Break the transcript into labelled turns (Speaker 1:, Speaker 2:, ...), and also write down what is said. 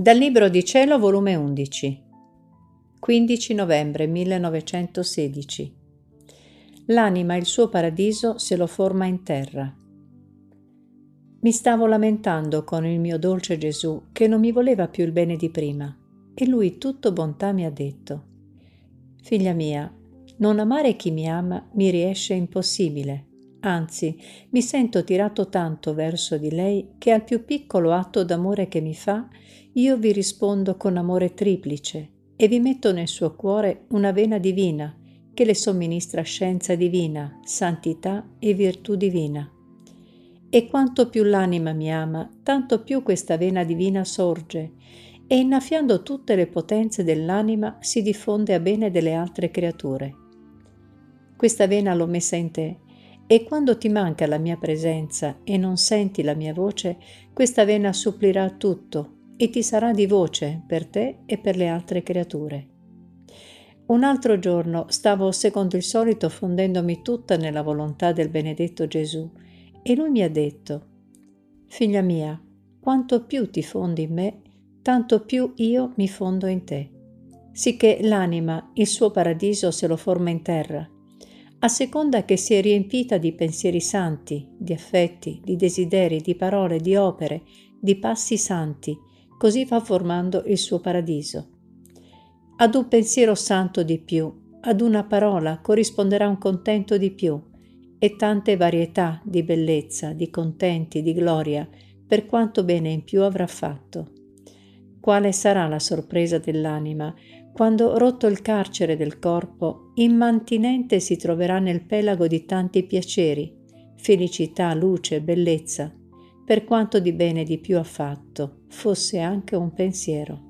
Speaker 1: Dal Libro di Cielo, volume 11, 15 novembre 1916. L'anima il suo paradiso se lo forma in terra. Mi stavo lamentando con il mio dolce Gesù che non mi voleva più il bene di prima e lui tutto bontà mi ha detto, Figlia mia, non amare chi mi ama mi riesce impossibile Anzi, mi sento tirato tanto verso di lei che al più piccolo atto d'amore che mi fa, io vi rispondo con amore triplice e vi metto nel suo cuore una vena divina che le somministra scienza divina, santità e virtù divina. E quanto più l'anima mi ama, tanto più questa vena divina sorge e innaffiando tutte le potenze dell'anima si diffonde a bene delle altre creature. Questa vena l'ho messa in te e quando ti manca la mia presenza e non senti la mia voce, questa vena supplirà tutto e ti sarà di voce per te e per le altre creature. Un altro giorno stavo secondo il solito fondendomi tutta nella volontà del benedetto Gesù e lui mi ha detto, Figlia mia, quanto più ti fondi in me, tanto più io mi fondo in te, sicché l'anima il suo paradiso se lo forma in terra a seconda che sia riempita di pensieri santi, di affetti, di desideri, di parole, di opere, di passi santi, così va formando il suo paradiso. Ad un pensiero santo di più, ad una parola corrisponderà un contento di più e tante varietà di bellezza, di contenti, di gloria, per quanto bene in più avrà fatto. Quale sarà la sorpresa dell'anima quando, rotto il carcere del corpo, immantinente si troverà nel pelago di tanti piaceri, felicità, luce, bellezza, per quanto di bene di più ha fatto, fosse anche un pensiero.